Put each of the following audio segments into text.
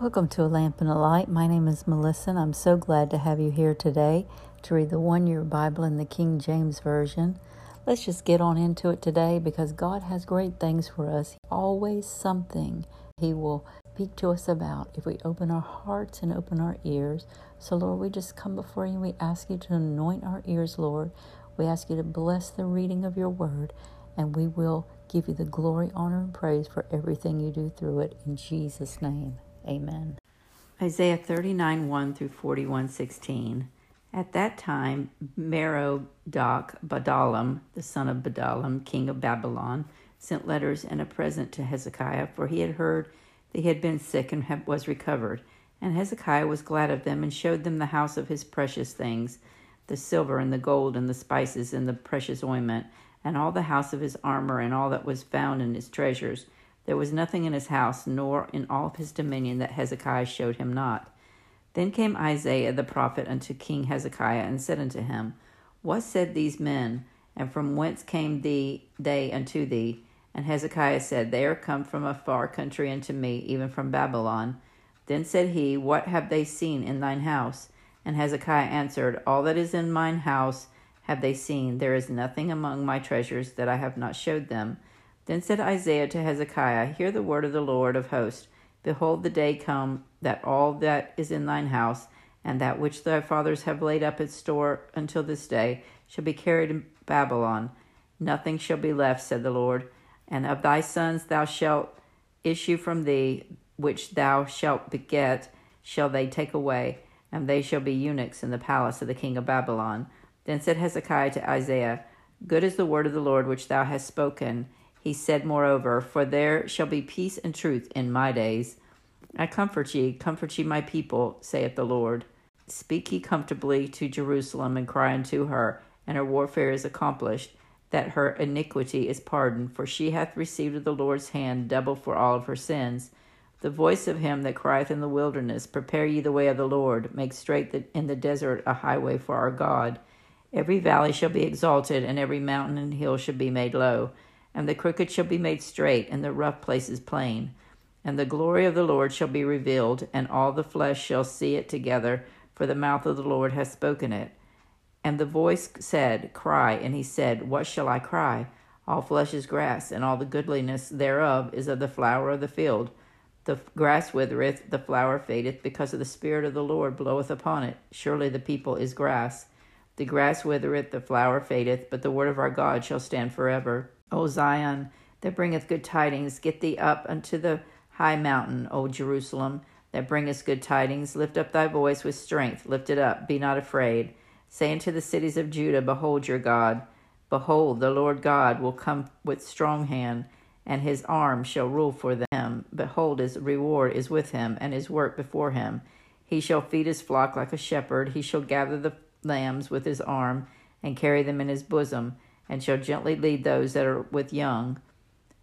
Welcome to A Lamp and a Light. My name is Melissa, and I'm so glad to have you here today to read the one year Bible in the King James Version. Let's just get on into it today because God has great things for us. Always something He will speak to us about if we open our hearts and open our ears. So, Lord, we just come before you we ask you to anoint our ears, Lord. We ask you to bless the reading of your word, and we will give you the glory, honor, and praise for everything you do through it. In Jesus' name. Amen. Isaiah 39 1 through 41 16. At that time, Merodach Badalam, the son of Badalam, king of Babylon, sent letters and a present to Hezekiah, for he had heard that he had been sick and was recovered. And Hezekiah was glad of them and showed them the house of his precious things, the silver and the gold and the spices and the precious ointment, and all the house of his armor and all that was found in his treasures. There was nothing in his house, nor in all of his dominion, that Hezekiah showed him not. Then came Isaiah the prophet unto King Hezekiah, and said unto him, What said these men, and from whence came thee, they unto thee? And Hezekiah said, They are come from a far country unto me, even from Babylon. Then said he, What have they seen in thine house? And Hezekiah answered, All that is in mine house have they seen. There is nothing among my treasures that I have not showed them. Then said Isaiah to Hezekiah, Hear the word of the Lord of hosts. Behold, the day come that all that is in thine house, and that which thy fathers have laid up its store until this day, shall be carried in Babylon. Nothing shall be left, said the Lord. And of thy sons thou shalt issue from thee, which thou shalt beget, shall they take away, and they shall be eunuchs in the palace of the king of Babylon. Then said Hezekiah to Isaiah, Good is the word of the Lord which thou hast spoken. He said, moreover, For there shall be peace and truth in my days. I comfort ye, comfort ye my people, saith the Lord. Speak ye comfortably to Jerusalem, and cry unto her, and her warfare is accomplished, that her iniquity is pardoned, for she hath received of the Lord's hand double for all of her sins. The voice of him that crieth in the wilderness, Prepare ye the way of the Lord, make straight in the desert a highway for our God. Every valley shall be exalted, and every mountain and hill shall be made low and the crooked shall be made straight, and the rough places plain. And the glory of the Lord shall be revealed, and all the flesh shall see it together, for the mouth of the Lord hath spoken it. And the voice said, Cry. And he said, What shall I cry? All flesh is grass, and all the goodliness thereof is of the flower of the field. The grass withereth, the flower fadeth, because of the Spirit of the Lord bloweth upon it. Surely the people is grass. The grass withereth, the flower fadeth, but the word of our God shall stand forever. O Zion, that bringeth good tidings, get thee up unto the high mountain, O Jerusalem, that bringest good tidings. Lift up thy voice with strength, lift it up, be not afraid. Say unto the cities of Judah, Behold your God. Behold, the Lord God will come with strong hand, and his arm shall rule for them. Behold, his reward is with him, and his work before him. He shall feed his flock like a shepherd. He shall gather the lambs with his arm, and carry them in his bosom and shall gently lead those that are with young.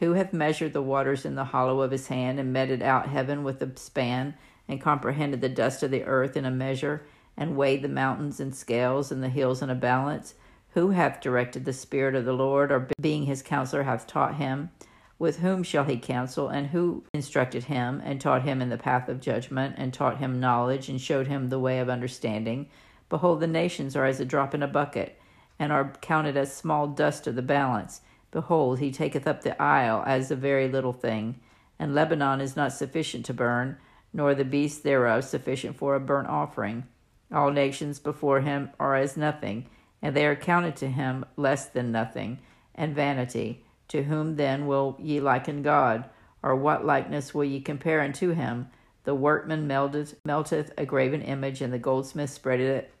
Who hath measured the waters in the hollow of his hand, and meted out heaven with a span, and comprehended the dust of the earth in a measure, and weighed the mountains in scales, and the hills in a balance? Who hath directed the Spirit of the Lord, or being his counselor hath taught him? With whom shall he counsel, and who instructed him, and taught him in the path of judgment, and taught him knowledge, and showed him the way of understanding? Behold, the nations are as a drop in a bucket and are counted as small dust of the balance. Behold, he taketh up the isle as a very little thing. And Lebanon is not sufficient to burn, nor the beasts thereof sufficient for a burnt offering. All nations before him are as nothing, and they are counted to him less than nothing, and vanity. To whom then will ye liken God? Or what likeness will ye compare unto him? The workman melteth, melteth a graven image, and the goldsmith spreadeth it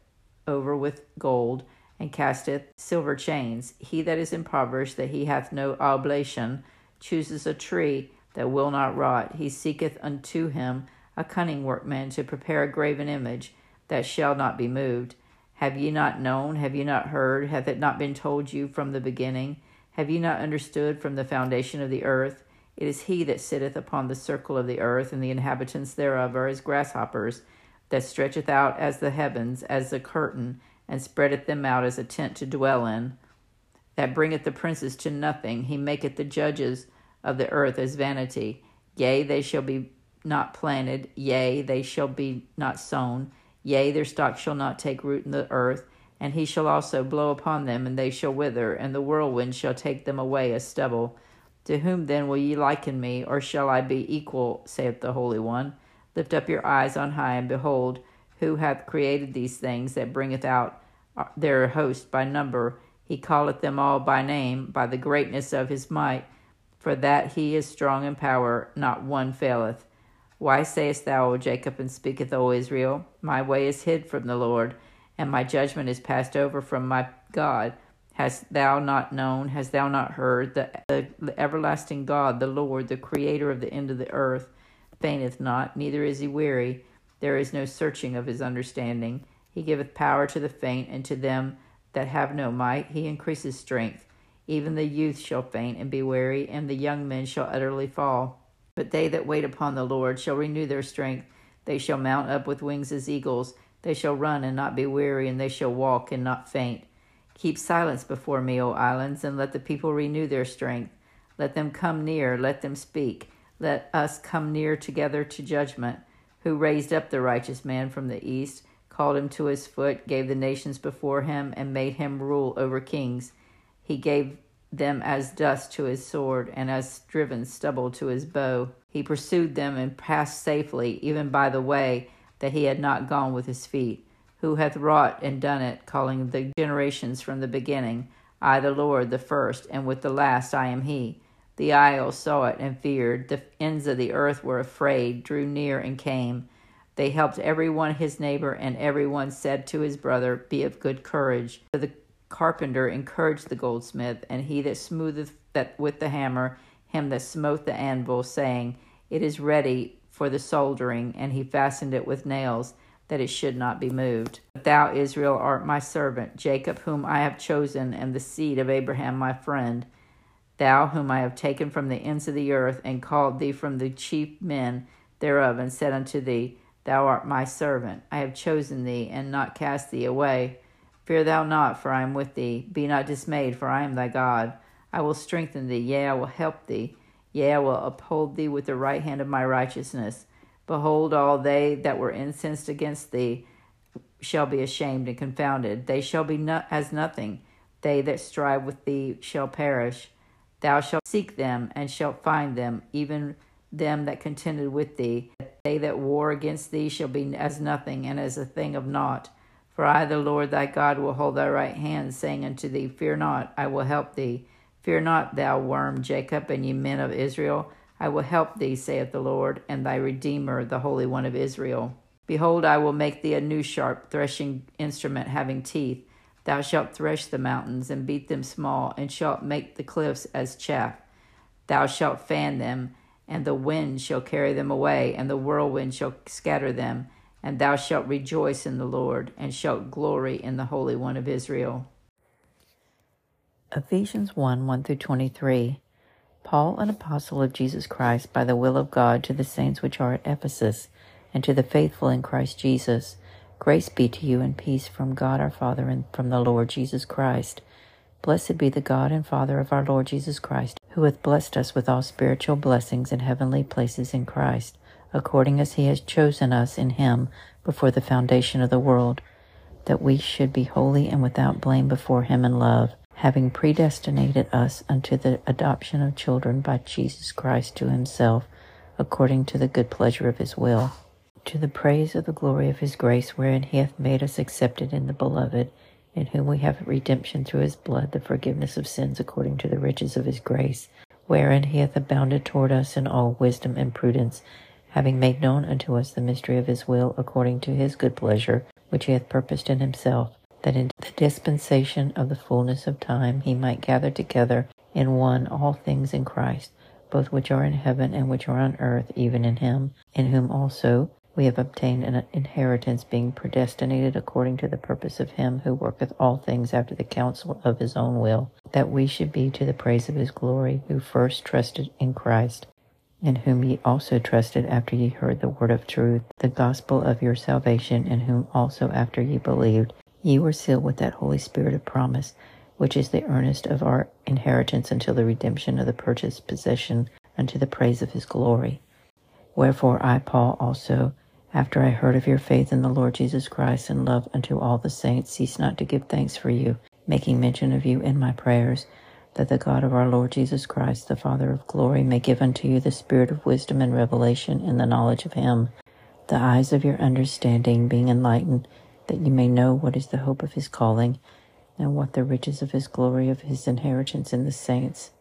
over with gold and casteth silver chains. He that is impoverished, that he hath no oblation, chooses a tree that will not rot. He seeketh unto him a cunning workman to prepare a graven image that shall not be moved. Have ye not known? Have ye not heard? Hath it not been told you from the beginning? Have ye not understood from the foundation of the earth? It is he that sitteth upon the circle of the earth, and the inhabitants thereof are as grasshoppers, that stretcheth out as the heavens, as the curtain, and spreadeth them out as a tent to dwell in, that bringeth the princes to nothing. He maketh the judges of the earth as vanity. Yea, they shall be not planted, yea, they shall be not sown, yea, their stock shall not take root in the earth, and he shall also blow upon them, and they shall wither, and the whirlwind shall take them away as stubble. To whom then will ye liken me, or shall I be equal, saith the Holy One? Lift up your eyes on high, and behold, who hath created these things that bringeth out uh, their host by number? He calleth them all by name, by the greatness of his might for that he is strong in power, not one faileth. Why sayest thou, O Jacob, and speaketh, O Israel, My way is hid from the Lord, and my judgment is passed over from my God? Hast thou not known, hast thou not heard, the, the everlasting God, the Lord, the creator of the end of the earth, fainteth not, neither is he weary. There is no searching of his understanding. He giveth power to the faint, and to them that have no might he increases strength. Even the youth shall faint and be weary, and the young men shall utterly fall. But they that wait upon the Lord shall renew their strength. They shall mount up with wings as eagles. They shall run and not be weary, and they shall walk and not faint. Keep silence before me, O islands, and let the people renew their strength. Let them come near, let them speak. Let us come near together to judgment. Who raised up the righteous man from the east, called him to his foot, gave the nations before him, and made him rule over kings. He gave them as dust to his sword, and as driven stubble to his bow. He pursued them and passed safely, even by the way that he had not gone with his feet. Who hath wrought and done it, calling the generations from the beginning? I, the Lord, the first, and with the last I am he. The isles saw it and feared. The ends of the earth were afraid, drew near and came. They helped every one his neighbor, and every one said to his brother, Be of good courage. For the carpenter encouraged the goldsmith, and he that smootheth that with the hammer, him that smote the anvil, saying, It is ready for the soldering, and he fastened it with nails, that it should not be moved. But thou, Israel, art my servant, Jacob, whom I have chosen, and the seed of Abraham my friend. Thou, whom I have taken from the ends of the earth, and called thee from the chief men thereof, and said unto thee, Thou art my servant. I have chosen thee, and not cast thee away. Fear thou not, for I am with thee. Be not dismayed, for I am thy God. I will strengthen thee, yea, I will help thee. Yea, I will uphold thee with the right hand of my righteousness. Behold, all they that were incensed against thee shall be ashamed and confounded. They shall be as nothing. They that strive with thee shall perish. Thou shalt seek them and shalt find them, even them that contended with thee. They that war against thee shall be as nothing and as a thing of naught. For I, the Lord thy God, will hold thy right hand, saying unto thee, Fear not, I will help thee. Fear not, thou worm Jacob, and ye men of Israel. I will help thee, saith the Lord, and thy Redeemer, the Holy One of Israel. Behold, I will make thee a new sharp threshing instrument having teeth. Thou shalt thresh the mountains, and beat them small, and shalt make the cliffs as chaff. Thou shalt fan them, and the wind shall carry them away, and the whirlwind shall scatter them and thou shalt rejoice in the Lord, and shalt glory in the Holy One of Israel. Ephesians 1 1 through 23. Paul, an apostle of Jesus Christ, by the will of God, to the saints which are at Ephesus, and to the faithful in Christ Jesus, grace be to you and peace from God our Father and from the Lord Jesus Christ. Blessed be the God and Father of our Lord Jesus Christ, who hath blessed us with all spiritual blessings in heavenly places in Christ according as he has chosen us in him before the foundation of the world, that we should be holy and without blame before him in love, having predestinated us unto the adoption of children by Jesus Christ to himself, according to the good pleasure of his will, to the praise of the glory of his grace, wherein he hath made us accepted in the beloved, in whom we have redemption through his blood, the forgiveness of sins according to the riches of his grace, wherein he hath abounded toward us in all wisdom and prudence having made known unto us the mystery of his will according to his good pleasure, which he hath purposed in himself, that in the dispensation of the fullness of time he might gather together in one all things in Christ, both which are in heaven and which are on earth, even in him, in whom also we have obtained an inheritance, being predestinated according to the purpose of him who worketh all things after the counsel of his own will, that we should be to the praise of his glory, who first trusted in Christ in whom ye also trusted after ye heard the word of truth, the gospel of your salvation, in whom also after ye believed, ye were sealed with that Holy Spirit of promise, which is the earnest of our inheritance until the redemption of the purchased possession unto the praise of his glory. Wherefore I, Paul, also, after I heard of your faith in the Lord Jesus Christ and love unto all the saints, cease not to give thanks for you, making mention of you in my prayers, that the God of our Lord Jesus Christ, the Father of glory, may give unto you the spirit of wisdom and revelation in the knowledge of him, the eyes of your understanding being enlightened, that you may know what is the hope of his calling, and what the riches of his glory of his inheritance in the saints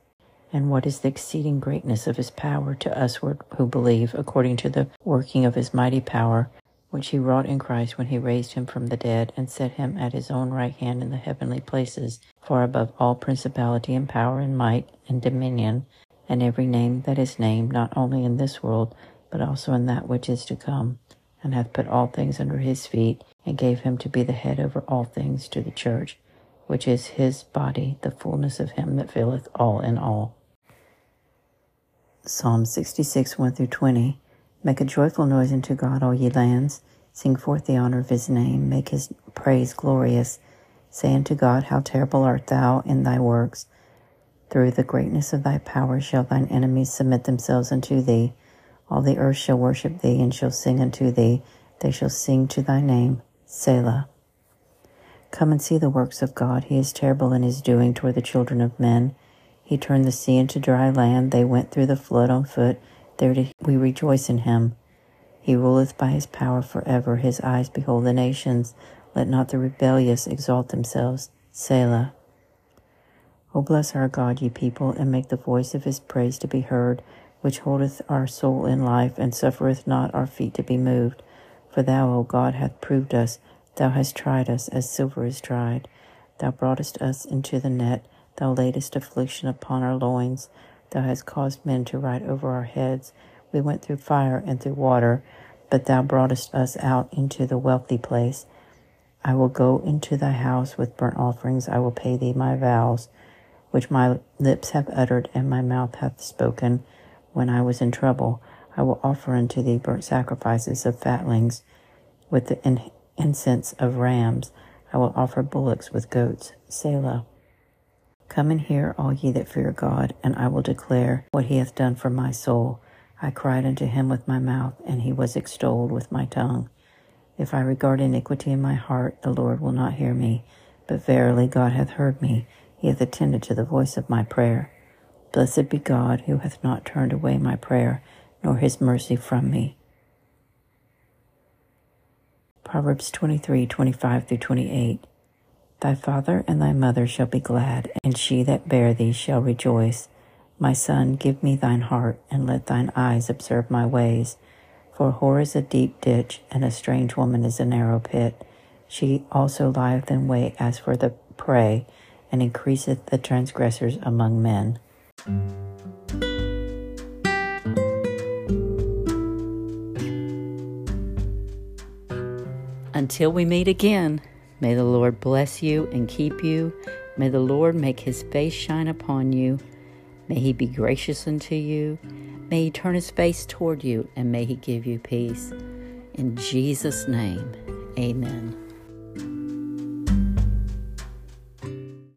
and what is the exceeding greatness of his power to us who believe, according to the working of his mighty power, which he wrought in Christ when he raised him from the dead and set him at his own right hand in the heavenly places, far above all principality and power and might and dominion, and every name that is named, not only in this world, but also in that which is to come, and hath put all things under his feet, and gave him to be the head over all things to the church, which is his body, the fullness of him that filleth all in all. Psalm 66, 1 through 20. Make a joyful noise unto God, all ye lands. Sing forth the honor of his name. Make his praise glorious. Say unto God, How terrible art thou in thy works. Through the greatness of thy power shall thine enemies submit themselves unto thee. All the earth shall worship thee and shall sing unto thee. They shall sing to thy name. Selah. Come and see the works of God. He is terrible in his doing toward the children of men. He turned the sea into dry land. They went through the flood on foot. There we rejoice in him. He ruleth by his power forever. His eyes behold the nations. Let not the rebellious exalt themselves. Selah. O bless our God, ye people, and make the voice of his praise to be heard, which holdeth our soul in life, and suffereth not our feet to be moved. For thou, O God, hath proved us. Thou hast tried us as silver is tried. Thou broughtest us into the net. Thou laidest affliction upon our loins. Thou hast caused men to ride over our heads. We went through fire and through water, but thou broughtest us out into the wealthy place. I will go into thy house with burnt offerings. I will pay thee my vows, which my lips have uttered and my mouth hath spoken when I was in trouble. I will offer unto thee burnt sacrifices of fatlings with the incense of rams. I will offer bullocks with goats. Selah. Come and hear, all ye that fear God, and I will declare what he hath done for my soul. I cried unto him with my mouth, and he was extolled with my tongue. If I regard iniquity in my heart, the Lord will not hear me. But verily God hath heard me, he hath attended to the voice of my prayer. Blessed be God, who hath not turned away my prayer, nor his mercy from me. Proverbs 23 25 through 28. Thy father and thy mother shall be glad, and she that bare thee shall rejoice. My son, give me thine heart, and let thine eyes observe my ways. For whore is a deep ditch, and a strange woman is a narrow pit. She also lieth in wait as for the prey, and increaseth the transgressors among men. Until we meet again. May the Lord bless you and keep you. May the Lord make his face shine upon you. May he be gracious unto you. May he turn his face toward you, and may he give you peace. In Jesus' name, amen.